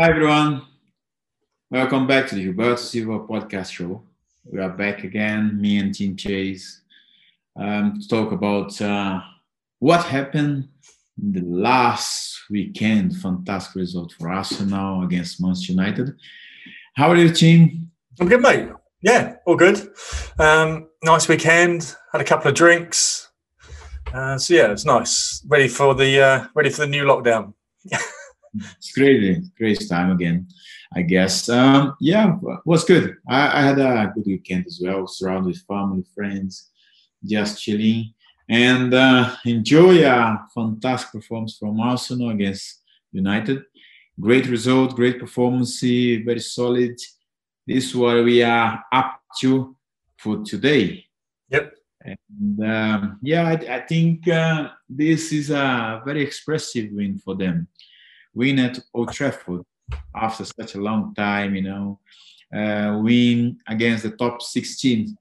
Hi, everyone. Welcome back to the Gilberto Silva podcast show. We are back again, me and Team Chase, um, to talk about uh, what happened the last weekend. Fantastic result for Arsenal against Manchester United. How are you, team? I'm good, mate. Yeah, all good. Um, nice weekend. Had a couple of drinks. Uh, so yeah, it's nice. Ready for the uh, ready for the new lockdown. it's crazy, crazy time again. I guess. Um, yeah, was good. I, I, had a good weekend as well, surrounded with family, friends, just chilling, and uh, enjoy a fantastic performance from Arsenal against United. Great result, great performance, very solid. This is what we are up to for today. Yep. And um, yeah, I, I think uh, this is a very expressive win for them. Win at Old Trafford after such a long time, you know, uh, win against the top 16.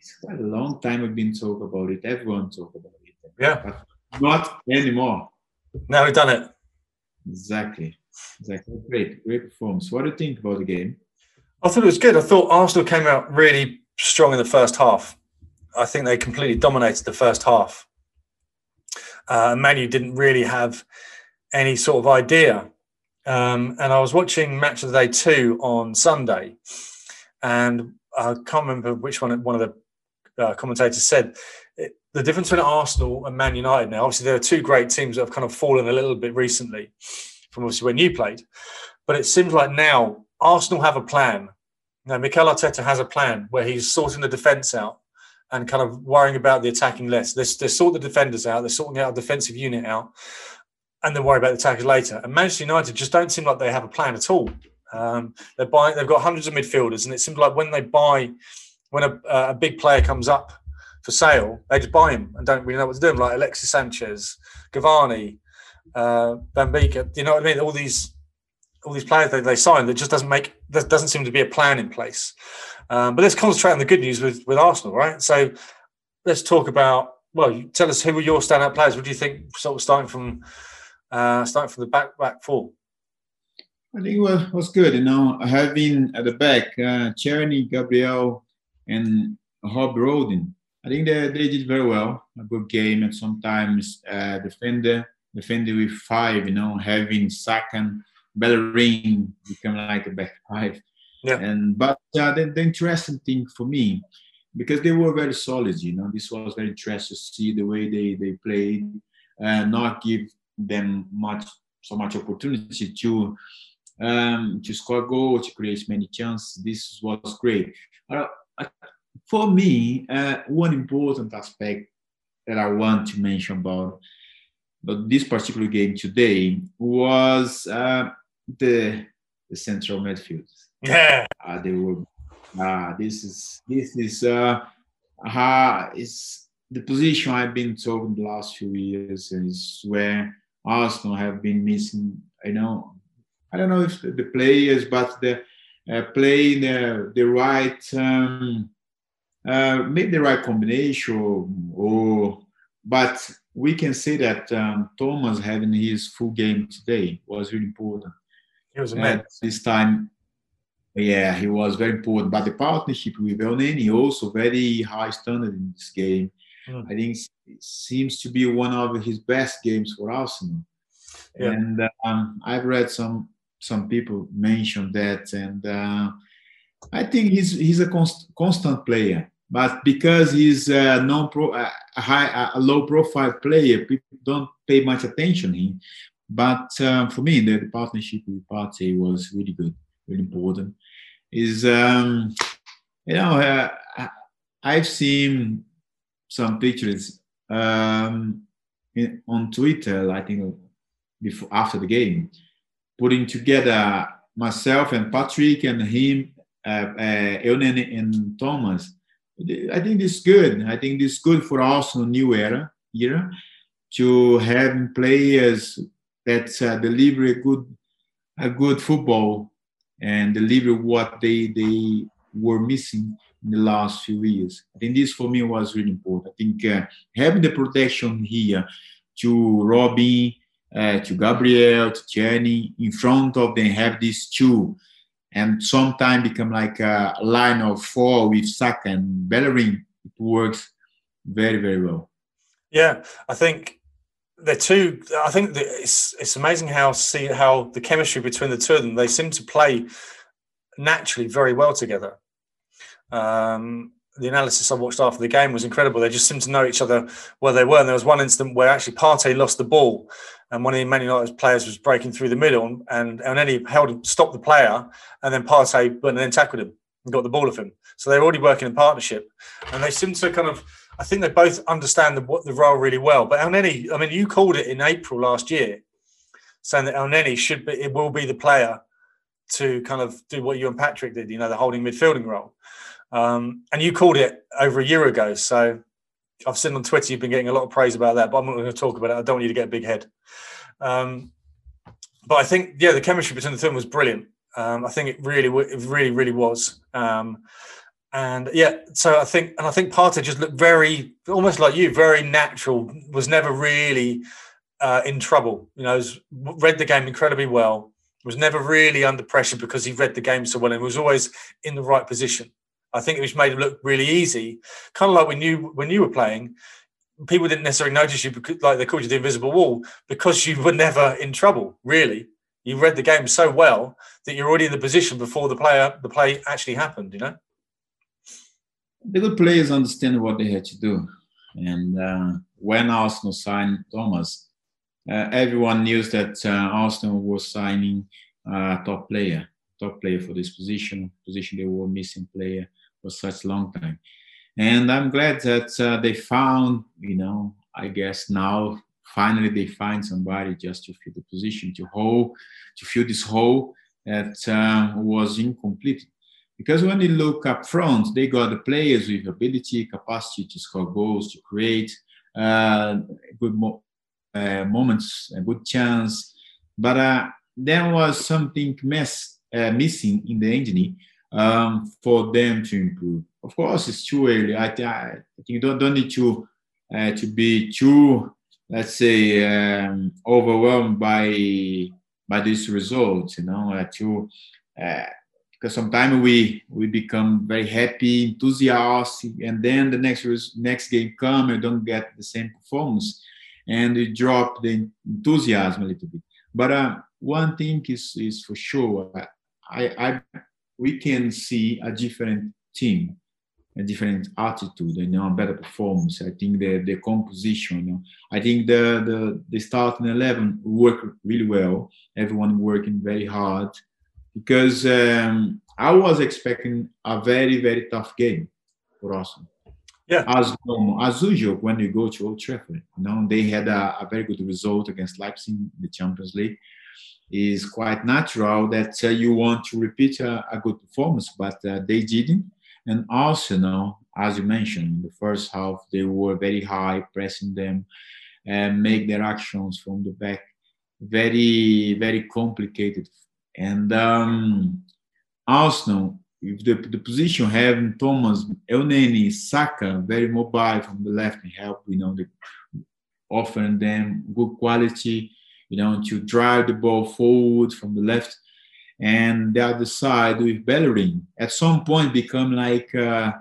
It's quite a long time we've been talking about it. Everyone talk about it. Yeah. But not anymore. Now we've done it. Exactly. Exactly. Great, great performance. What do you think about the game? I thought it was good. I thought Arsenal came out really strong in the first half. I think they completely dominated the first half. Uh, Manu didn't really have any sort of idea um, and I was watching Match of the Day 2 on Sunday, and I can't remember which one one of the uh, commentators said it, the difference between Arsenal and Man United now. Obviously, there are two great teams that have kind of fallen a little bit recently from obviously when you played, but it seems like now Arsenal have a plan. Now, Mikel Arteta has a plan where he's sorting the defence out and kind of worrying about the attacking less. They're, they're sorting the defenders out, they're sorting out a defensive unit out, and then worry about the tackles later. And Manchester United just don't seem like they have a plan at all. Um, they're buying, they've got hundreds of midfielders, and it seems like when they buy, when a, a, big player comes up for sale, they just buy him and don't really know what to do. Like Alexis Sanchez, Cavani, uh, Van Beek, you know what I mean? All these, all these players they, they sign that just doesn't make, there doesn't seem to be a plan in place. Um, but let's concentrate on the good news with with Arsenal, right? So let's talk about. Well, tell us who were your standout players. What do you think? Sort of starting from uh, starting from the back back four? I think it was, was good. You know, having at the back uh, Tierney, Gabriel, and Rob Holding. I think they, they did very well. A good game, and sometimes uh, defender defender with five. You know, having second Bellerin become like a back five. Yeah. And but uh, the, the interesting thing for me because they were very solid. You know, this was very interesting to see the way they they played, uh, not give them much so much opportunity to um, to score goal, to create many chances. This was great. Uh, for me, uh, one important aspect that I want to mention about, about this particular game today was uh, the the central midfield. Yeah, uh, they were. Uh, this is this is uh, uh, is the position I've been talking the last few years is where Arsenal have been missing. I know, I don't know if the players, but the uh, play the the right, um, uh, maybe the right combination, or but we can say that um, Thomas having his full game today was really important. He was. At this time, yeah, he was very important. But the partnership with Elneny also very high standard in this game. Mm. I think it seems to be one of his best games for Arsenal. Yeah. And um, I've read some some people mention that, and uh, I think he's he's a const, constant player. But because he's a non pro, a high, a low profile player, people don't pay much attention to him. But um, for me, the, the, partnership with Partey was really good, really important. Is um, you know uh, I've seen some pictures um, in, on Twitter, I think before after the game, putting together myself and Patrick and him, uh, uh, and Thomas. I think this is good. I think this is good for Arsenal new era era to have players that uh, deliver a good a good football and deliver what they they were missing in the last few years. I think this for me was really important. I think uh, having the protection here to Robin, uh, to Gabriel, to Jenny In front of them have these two, and sometimes become like a line of four with Saka and Bellerin. It works very very well. Yeah, I think they're two. I think it's it's amazing how see how the chemistry between the two of them. They seem to play naturally very well together. Um, the analysis I watched after the game was incredible. They just seemed to know each other where they were. And there was one incident where actually Partey lost the ball, and one of the Man United players was breaking through the middle, and and he held stopped the player, and then Partey went and then tackled him and got the ball of him. So they're already working in partnership, and they seem to kind of. I think they both understand the, the role really well. But Elneny, I mean, you called it in April last year, saying that Elneny should be, it will be the player to kind of do what you and Patrick did, you know, the holding midfielding role. Um, and you called it over a year ago. So I've seen on Twitter you've been getting a lot of praise about that, but I'm not going to talk about it. I don't want you to get a big head. Um, but I think, yeah, the chemistry between the two was brilliant. Um, I think it really, it really, really was. Um, and yeah, so I think, and I think Partey just looked very, almost like you, very natural. Was never really uh, in trouble. You know, read the game incredibly well. Was never really under pressure because he read the game so well and was always in the right position. I think it was made it look really easy, kind of like when you when you were playing. People didn't necessarily notice you because, like they called you the invisible wall, because you were never in trouble. Really, you read the game so well that you're already in the position before the player the play actually happened. You know, the good players understand what they had to do, and uh, when Arsenal signed Thomas, uh, everyone knew that uh, Arsenal was signing a top player, top player for this position, position they were missing player for such long time. And I'm glad that uh, they found, you know, I guess now finally they find somebody just to fill the position, to hold, to fill this hole that uh, was incomplete. Because when they look up front, they got the players with ability, capacity to score goals, to create uh, good mo- uh, moments, a good chance. But uh, there was something mess, uh, missing in the engine um, for them to improve. Of course, it's too early. I, think you don't, don't need to uh, to be too, let's say, um, overwhelmed by by these results. You know, uh, uh, because sometimes we we become very happy, enthusiastic, and then the next next game come and don't get the same performance, and you drop the enthusiasm a little bit. But uh, one thing is is for sure. I, I we can see a different team, a different attitude, you know, a better performance. I think the the composition, you know, I think the the the starting eleven work really well. Everyone working very hard because um, I was expecting a very very tough game for us. Yeah. As as usual, when you go to Old Trafford, you know, they had a, a very good result against Leipzig in the Champions League is quite natural that uh, you want to repeat a, a good performance, but uh, they didn't. And also, now, as you mentioned, in the first half, they were very high, pressing them and make their actions from the back very, very complicated. And um, Arsenal, if the, the position having Thomas, Elneny, Saka, very mobile from the left and help, you know, the, offering them good quality you know, to drive the ball forward from the left and the other side with Bellerin. At some point, become like uh,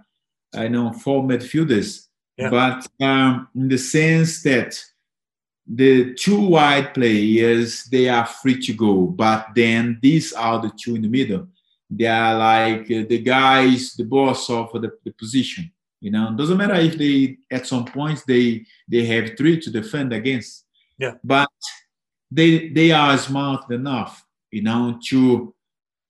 I know four midfielders, yeah. but um, in the sense that the two wide players they are free to go, but then these are the two in the middle. They are like uh, the guys, the boss of the, the position. You know, doesn't matter if they at some points they they have three to defend against. Yeah. But they they are smart enough, you know, to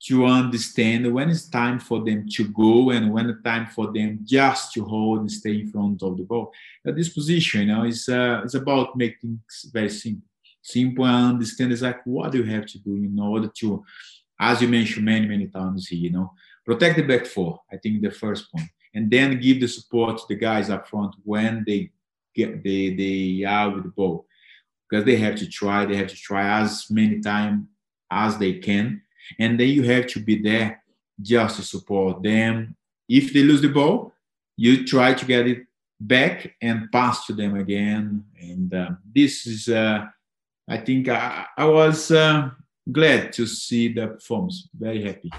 to understand when it's time for them to go and when it's time for them just to hold and stay in front of the ball. At this position, you know, it's uh, it's about making things very simple, simple and understand exactly what you have to do in order to, as you mentioned many many times here, you know, protect the back four. I think the first point, and then give the support to the guys up front when they get they they are with the ball because they have to try they have to try as many times as they can and then you have to be there just to support them if they lose the ball you try to get it back and pass to them again and uh, this is uh, I think I, I was uh, glad to see the performance. Very happy.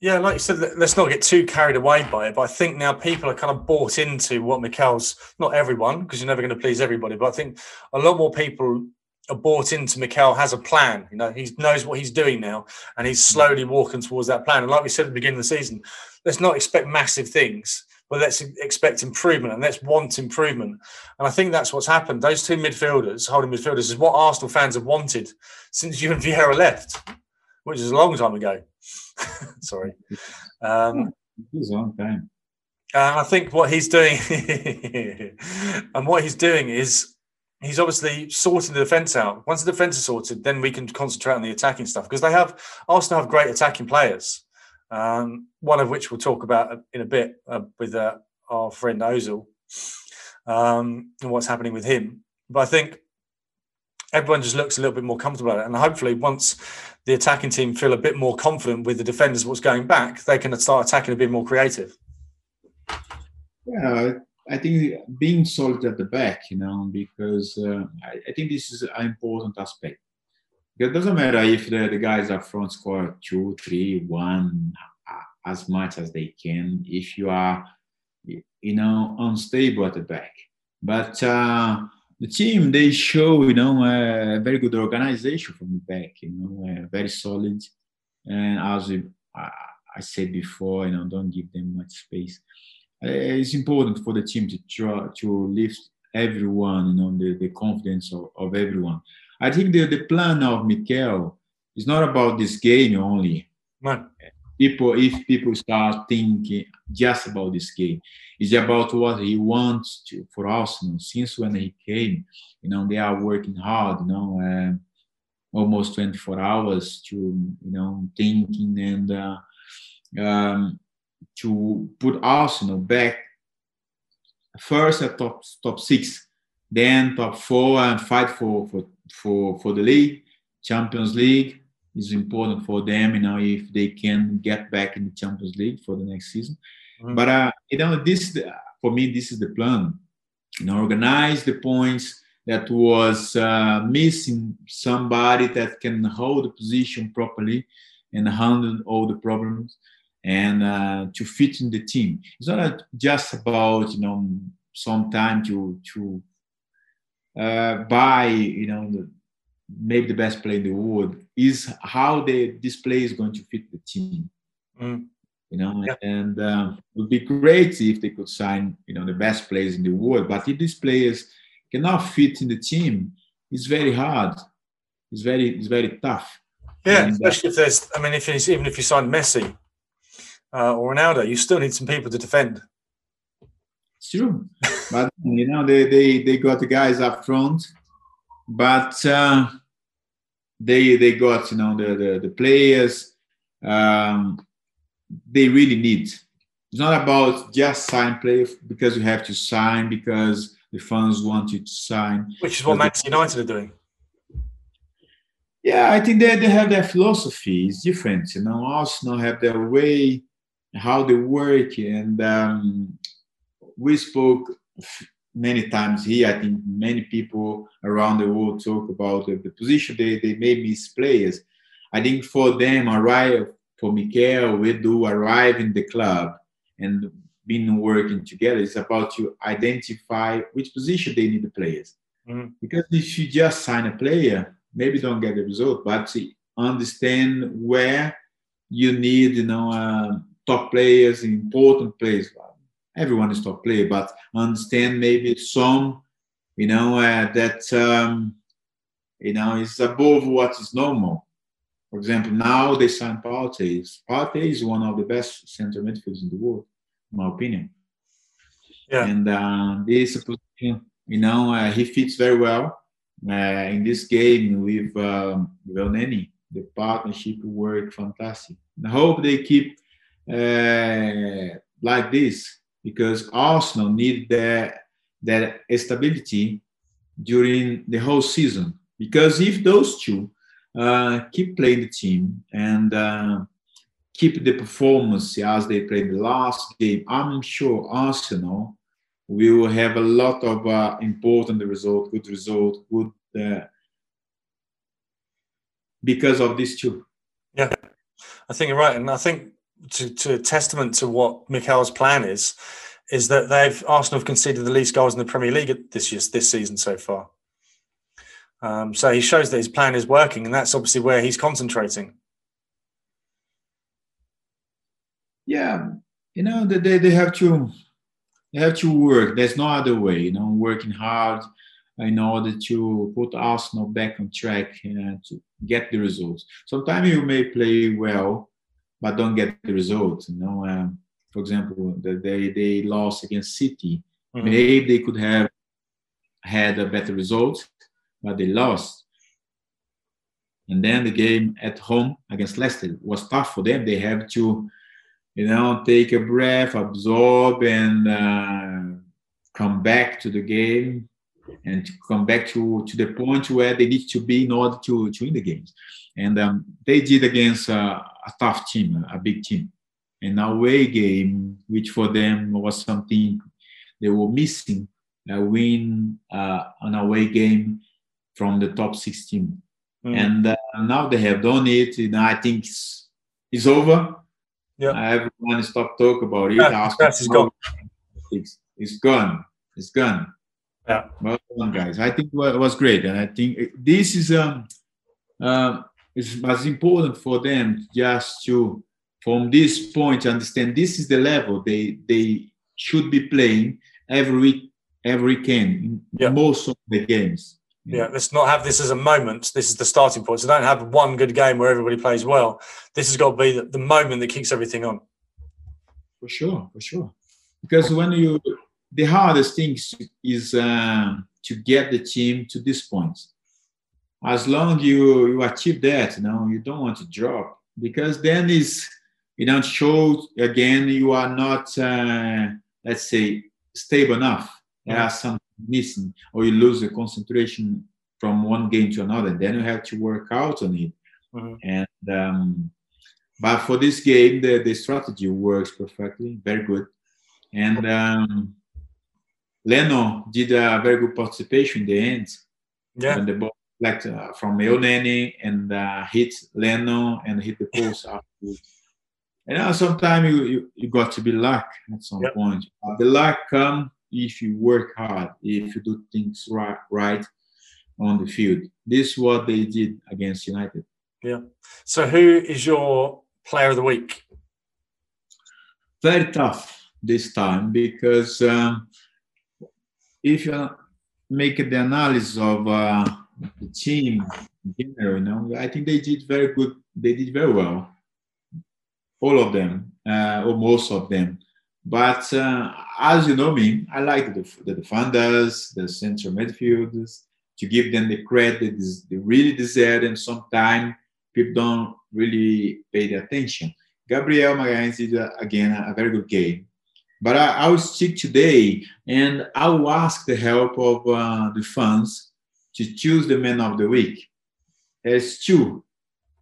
Yeah, like you said, let's not get too carried away by it. But I think now people are kind of bought into what Mikel's. Not everyone, because you're never going to please everybody. But I think a lot more people bought into Mikel has a plan. You know, he knows what he's doing now, and he's slowly walking towards that plan. And like we said at the beginning of the season, let's not expect massive things, but let's expect improvement and let's want improvement. And I think that's what's happened. Those two midfielders, holding midfielders, is what Arsenal fans have wanted since you and Vieira left, which is a long time ago. Sorry. Um, it's a long time. And I think what he's doing, and what he's doing is he's obviously sorting the defence out. Once the defence is sorted, then we can concentrate on the attacking stuff because they have Arsenal have great attacking players. Um, one of which we'll talk about in a bit uh, with uh, our friend Ozil um, and what's happening with him. But I think everyone just looks a little bit more comfortable at it. And hopefully, once the attacking team feel a bit more confident with the defenders, what's going back, they can start attacking a bit more creative. Yeah, I think being solid at the back, you know, because uh, I, I, think this is an important aspect. It doesn't matter if the, the guys up front score two, three, one, uh, as much as they can. If you are, you know, unstable at the back, but uh, the team they show you know a very good organization from the back you know very solid and as I said before you know don't give them much space uh, it's important for the team to try to lift everyone you know the, the confidence of, of everyone. I think the, the plan of Mikel is not about this game only. Man people if people start thinking just about this game it's about what he wants to for Arsenal since when he came you know they are working hard you know uh, almost 24 hours to you know thinking and uh, um, to put Arsenal back first at top top six then top four and fight for for for, for the league Champions League is important for them, you know, if they can get back in the Champions League for the next season. Mm-hmm. But uh, you know, this for me, this is the plan. You know, organize the points that was uh, missing somebody that can hold the position properly and handle all the problems and uh, to fit in the team. It's not just about you know some time to to uh, buy you know the, maybe the best player in the world is how the this player is going to fit the team. Mm. You know, yeah. and um, it would be great if they could sign you know the best players in the world. But if these players cannot fit in the team, it's very hard. It's very it's very tough. Yeah, and, uh, especially if there's. I mean, if it's, even if you sign Messi uh, or Ronaldo, you still need some people to defend. It's true, but you know they they they got the guys up front, but. Uh, they they got you know the the, the players um, they really need. It's not about just sign players because you have to sign because the fans want you to sign. Which is what Manchester United are doing. Yeah, I think they, they have their philosophy. It's different, you know. Arsenal have their way, how they work, and um, we spoke many times here. I think many people around the world talk about the, the position they, they may miss players. I think for them, arrive for Mikel, we do arrive in the club and been working together. It's about to identify which position they need the players. Mm-hmm. Because if you just sign a player, maybe don't get the result, but understand where you need, you know, uh, top players, important players everyone is top player, but understand maybe some, you know, uh, that um, you know is above what is normal. For example, now they signed Partey. Partey is one of the best center midfielders in the world, in my opinion. Yeah. And uh, this position, you know, uh, he fits very well uh, in this game with um, Elneny. The partnership work fantastic. I hope they keep uh, like this because Arsenal need that that stability during the whole season. Because if those two uh, keep playing the team and uh, keep the performance as they played the last game, I'm sure Arsenal will have a lot of uh, important result, good result, good uh, because of these two. Yeah, I think you're right, and I think to, to a testament to what Mikel's plan is, is that they've Arsenal have conceded the least goals in the Premier League this year, this season so far. Um, so he shows that his plan is working, and that's obviously where he's concentrating. Yeah, you know they they have to they have to work. There's no other way. You know, working hard in order to put Arsenal back on track and to get the results. Sometimes you may play well, but don't get the results. You know, um, for example, they they lost against City. Mm-hmm. Maybe they could have had a better result, but they lost. And then the game at home against Leicester was tough for them. They have to, you know, take a breath, absorb, and uh, come back to the game and to come back to, to the point where they need to be in order to, to win the games. And um, they did against uh, a tough team, a big team. An away game, which for them was something they were missing, a win uh, an away game from the top 16. Mm. And uh, now they have done it. And I think it's, it's over. Yeah. Everyone stop talk about it. Yeah, it's gone. It's, it's gone. It's gone. Yeah. Well done, guys. I think it was great. And I think this is um, uh, it's as important for them just to, from this point, understand this is the level they they should be playing every week, every weekend, yeah. most of the games. Yeah, let's not have this as a moment. This is the starting point. So don't have one good game where everybody plays well. This has got to be the, the moment that kicks everything on. For sure, for sure. Because when you, the hardest thing is uh, to get the team to this point. As long you you achieve that, you know, you don't want to drop because then is you don't show again you are not uh, let's say stable enough. There are some missing or you lose the concentration from one game to another then you have to work out on it mm-hmm. and um, but for this game the, the strategy works perfectly very good and um, Leno did a very good participation in the end yeah when the ball like uh, from Elneny and uh, hit Leno and hit the post afterwards. And uh, sometimes you, you, you got to be luck at some yep. point. But the luck come if you work hard, if you do things right, right on the field. This is what they did against United. Yeah. So, who is your player of the week? Very tough this time because um, if you make the analysis of uh, the team in general, you know, I think they did very good. They did very well, all of them, uh, or most of them. But uh, as you know me, I like the, the defenders, the central midfielders, to give them the credit they really deserve, and sometimes people don't really pay the attention. Gabriel Magalhães did, uh, again, a very good game. But I, I will stick today and I will ask the help of uh, the fans to choose the man of the week. It's two.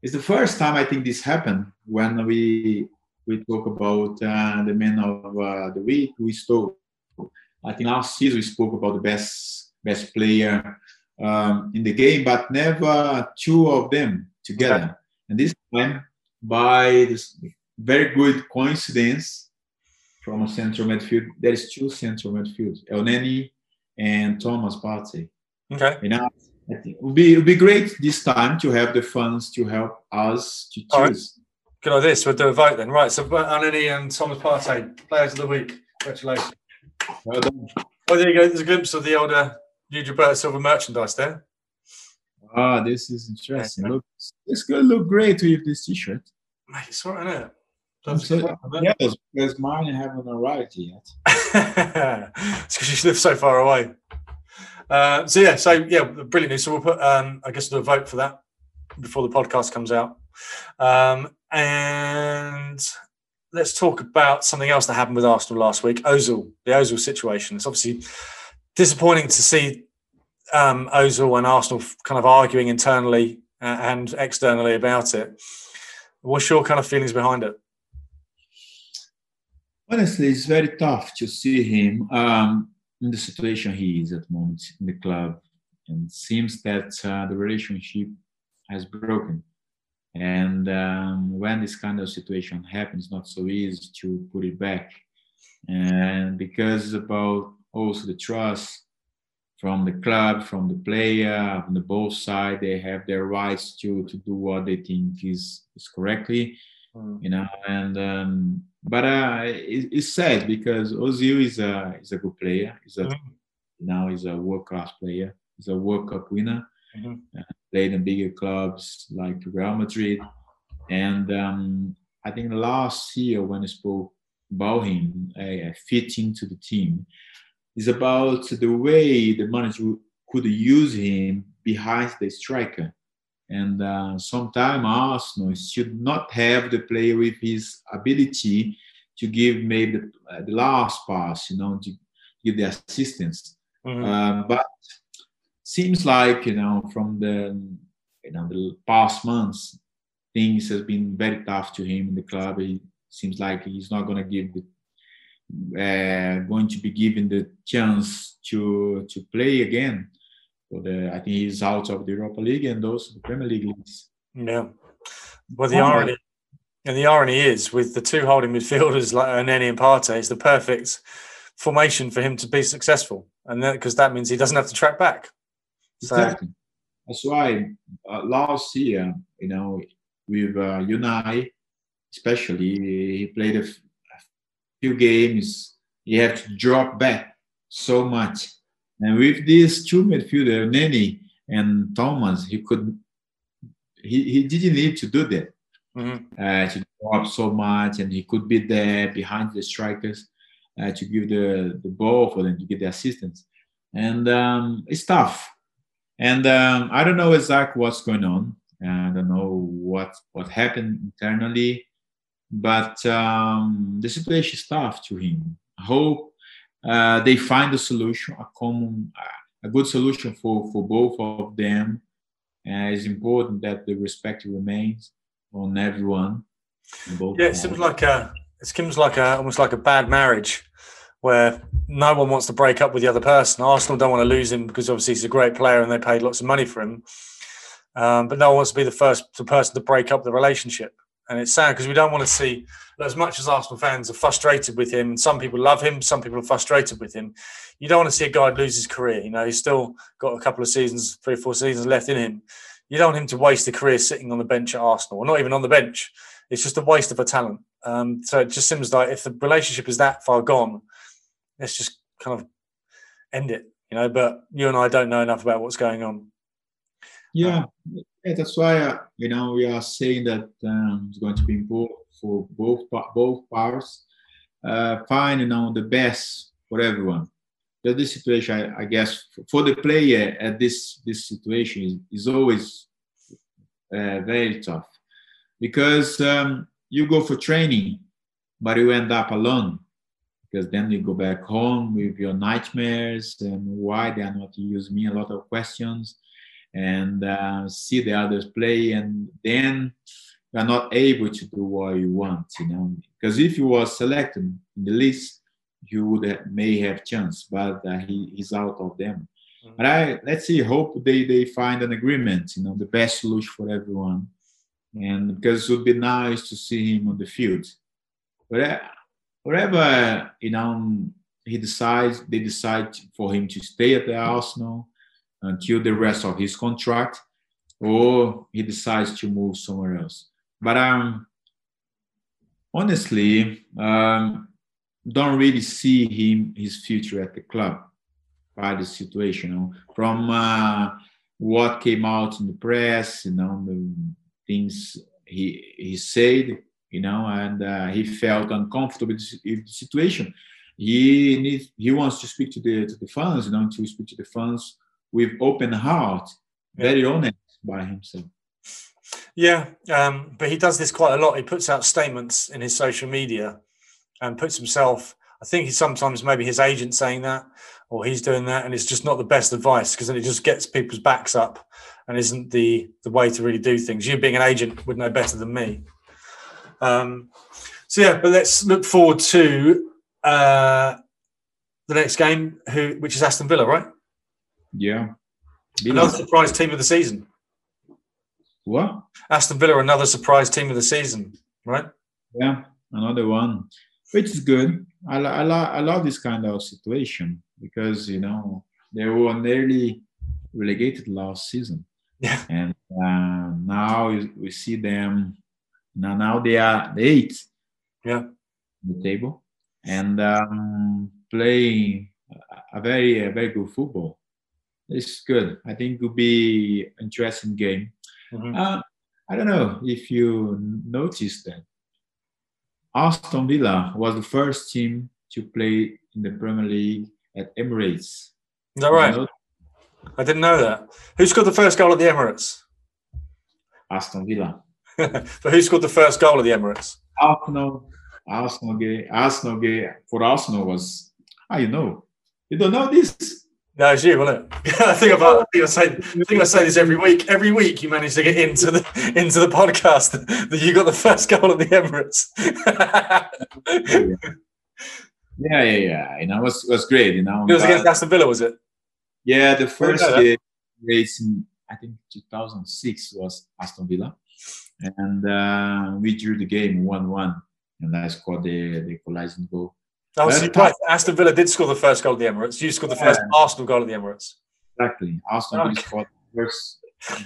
It's the first time I think this happened when we we talk about uh, the man of uh, the week. We spoke, I think last season we spoke about the best best player um, in the game, but never two of them together. And this time, by this very good coincidence from a central midfield, there is two central midfields, Elneny and Thomas Partey. Okay. You know, I think it would be, it would be great this time to have the funds to help us to choose. Good on this. We'll do a vote then. Right. So Elneny and Thomas Partey, players of the week. Congratulations. Well done. Oh, there you go. There's a glimpse of the older New Gilberto Silva merchandise there. Ah, this is interesting. Look, it's gonna look great with this T-shirt. Mate, it's right, isn't it? So, yes, because mine haven't arrived yet. it's because you live so far away. Uh, so yeah, so yeah, brilliant news. So we'll put, um, I guess, do a vote for that before the podcast comes out. Um, and let's talk about something else that happened with Arsenal last week. Ozil, the Ozil situation. It's obviously disappointing to see um, Ozil and Arsenal kind of arguing internally uh, and externally about it. What's your kind of feelings behind it? Honestly, it's very tough to see him um, in the situation he is at the moment in the club. And it seems that uh, the relationship has broken. And um, when this kind of situation happens, not so easy to put it back. And because it's about also the trust from the club, from the player, from the both side, they have their rights to to do what they think is is correctly, mm. you know. And um, but uh, it, it's sad because Ozil is a is a good player. He's a mm. now he's a world class player. He's a World Cup winner. Mm-hmm. Uh, played in bigger clubs like Real Madrid, and um, I think last year when I spoke about him uh, fitting to the team, is about the way the manager could use him behind the striker. And uh, sometimes Arsenal should not have the player with his ability to give maybe the, uh, the last pass, you know, to give the assistance. Mm-hmm. Uh, but seems like you know from the you know the past months, things has been very tough to him in the club. He seems like he's not going to give the uh, going to be given the chance to to play again. So the, I think he's out of the Europa League and also the Premier League leagues. Yeah. Well, the oh. irony and the irony is with the two holding midfielders like Elneny and Partey, it's the perfect formation for him to be successful, and that because that means he doesn't have to track back. So, exactly. That's why uh, last year, you know, with uh, Unai, especially, he played a, few games, he had to drop back so much. And with these two midfielders, Neni and Thomas, he could he, he didn't need to do that. Mm-hmm. Uh, to drop so much, and he could be there behind the strikers uh, to give the, the ball for them to get the assistance. And um, it's tough. And um, I don't know exactly what's going on. I don't know what what happened internally but um, the situation is tough to him. I hope uh, they find a solution, a common, uh, a good solution for, for both of them. Uh, it's important that the respect remains on everyone. yeah, it seems like a it seems like a almost like a bad marriage where no one wants to break up with the other person. Arsenal don't want to lose him because obviously he's a great player and they paid lots of money for him. Um, but no one wants to be the first the person to break up the relationship and it's sad because we don't want to see as much as Arsenal fans are frustrated with him. Some people love him, some people are frustrated with him. You don't want to see a guy lose his career. You know, he's still got a couple of seasons, three or four seasons left in him. You don't want him to waste a career sitting on the bench at Arsenal, or not even on the bench. It's just a waste of a talent. Um, so it just seems like if the relationship is that far gone, let's just kind of end it. You know, but you and I don't know enough about what's going on. Yeah, yeah, that's why uh, you know we are saying that um, it's going to be important for both both parts. Uh, find you know the best for everyone. But this situation, I, I, guess, for the player at this this situation is, is always uh, very tough because um, you go for training, but you end up alone because then you go back home with your nightmares and why they are not using me a lot of questions and uh, see the others play and then you are not able to do what you want you know? Because if you were selected in the list you would have, may have chance but uh, he, he's out of them. Mm-hmm. but i let's see hope they they find an agreement you know the best solution for everyone. And because it would be nice to see him on the field. But uh, whatever you know he decides they decide for him to stay at the arsenal until the rest of his contract or he decides to move somewhere else. But um, honestly, um, don't really see him his future at the club by the situation. You know, from uh, what came out in the press, you know, the things he he said, you know, and uh, he felt uncomfortable with the situation. He needs he wants to speak to the to the fans, you know, to speak to the fans with open heart, very yeah. honest by himself. Yeah, um, but he does this quite a lot. He puts out statements in his social media and puts himself. I think he's sometimes maybe his agent saying that, or he's doing that, and it's just not the best advice because then it just gets people's backs up and isn't the the way to really do things. You being an agent would know better than me. Um, so yeah, but let's look forward to uh, the next game, who which is Aston Villa, right? Yeah. Another surprise team of the season. What? Aston Villa, another surprise team of the season, right? Yeah, another one, which is good. I, I, I love this kind of situation because, you know, they were nearly relegated last season. Yeah. And uh, now we see them, now, now they are the eighth yeah. the table and um, playing a very, a very good football. It's good. I think it will be interesting game. Mm-hmm. Uh, I don't know if you noticed that Aston Villa was the first team to play in the Premier League at Emirates. Is that right? You know? I didn't know that. Who scored the first goal at the Emirates? Aston Villa. but who scored the first goal at the Emirates? Arsenal. Arsenal. Arsenal for Arsenal was. How you know? You don't know this? No, it's you, wasn't it? I think about. I think I say. I think I say this every week. Every week, you manage to get into the into the podcast that you got the first goal at the Emirates. yeah, yeah, yeah. You know, it was it was great. You know, it was against Aston Villa, was it? Yeah, the first game race in I think 2006 was Aston Villa, and uh, we drew the game one-one, and I scored the the equalizing goal. Oh, so right. Aston Villa did score the first goal of the Emirates. You scored the first yeah. Arsenal goal of the Emirates. Exactly. Arsenal okay. scored the first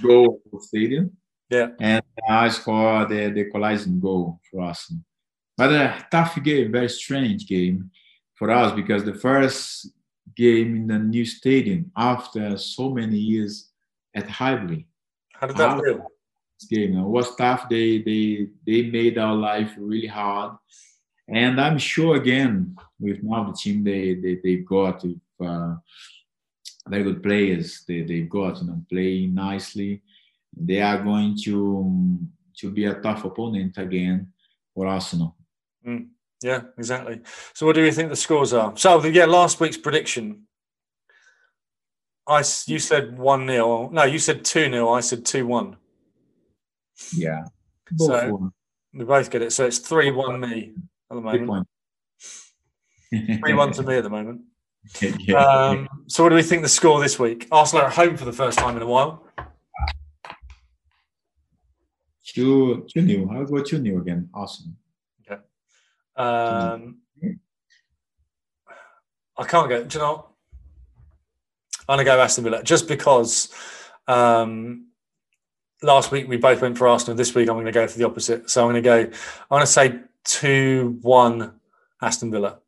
goal of the stadium. Yeah. And I scored the, the equalizing goal for Arsenal. But a tough game, very strange game for us because the first game in the new stadium after so many years at Highbury. How did that feel? This game it was tough. They they they made our life really hard and I'm sure again with now the team they they they've got with uh, very good players they they've got you know playing nicely. They are going to to be a tough opponent again for Arsenal. Mm, yeah, exactly. So what do you think the scores are? So yeah, last week's prediction. I you said one 0 No, you said two 0 I said two one. Yeah. so we both get it. So it's three one me at the moment. Three one to me at the moment. yeah. um, so, what do we think the score this week? Arsenal are at home for the first time in a while. Two, two new. I'll go two new again. Awesome. Okay. Um, I can't go. Do you know? I'm gonna go Aston Villa just because um, last week we both went for Arsenal. This week I'm going to go for the opposite. So I'm going to go. I'm going to say 2 1 Aston Villa.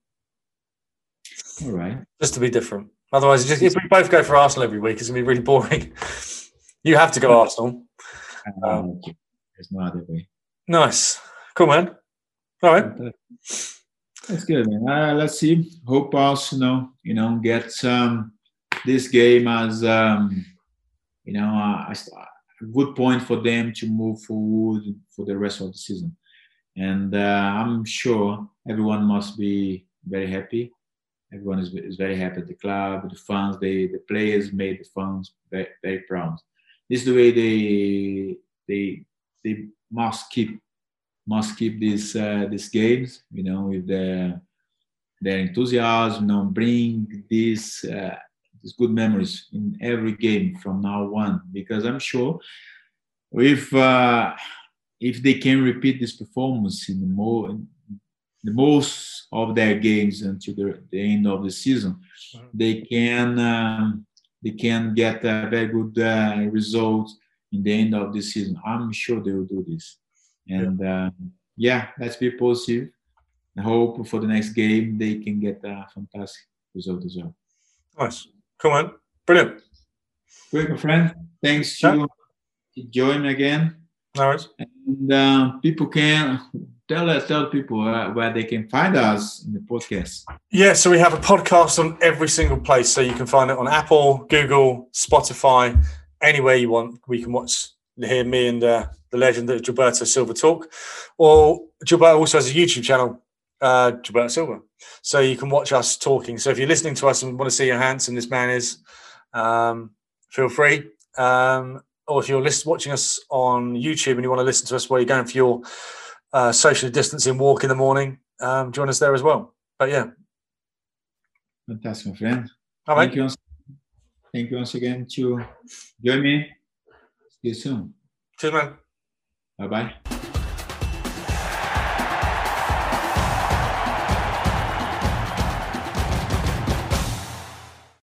All right. Just to be different. Otherwise, just, if we both go for Arsenal every week, it's going to be really boring. you have to go Arsenal. Um, There's no other way. Nice. Cool, man. All right. That's good, man. Uh, let's see. Hope Arsenal, you know, get um, this game as, um, you know, a, a good point for them to move forward for the rest of the season and uh, I'm sure everyone must be very happy. Everyone is, is very happy at the club, the fans, they, the players made the fans very, very proud. This is the way they they they must keep must keep these uh, these games, you know, with their their enthusiasm, you know, bring these uh, these good memories in every game from now on. Because I'm sure with uh, if they can repeat this performance in the, mo- the most of their games until the, the end of the season, they can um, they can get a very good uh, result in the end of the season. I'm sure they will do this. And yeah, um, yeah let's be positive. I hope for the next game they can get a fantastic result as well. Nice. Come on. Brilliant. Great, my friend. Thanks to yeah. join me again. All right. And uh, people can tell us, tell people uh, where they can find us in the podcast. Yeah, so we have a podcast on every single place. So you can find it on Apple, Google, Spotify, anywhere you want. We can watch, hear me and uh, the legend of Gilberto Silva talk. Or Gilberto also has a YouTube channel, uh, Gilberto Silva. So you can watch us talking. So if you're listening to us and want to see how handsome this man is, um, feel free. Um, or if you're list- watching us on YouTube and you want to listen to us while you're going for your uh, socially distancing walk in the morning, um, join us there as well. But yeah. Fantastic, my friend. All Thank you. Once, thank you once again to join me. See you soon. Cheers, man. Bye bye.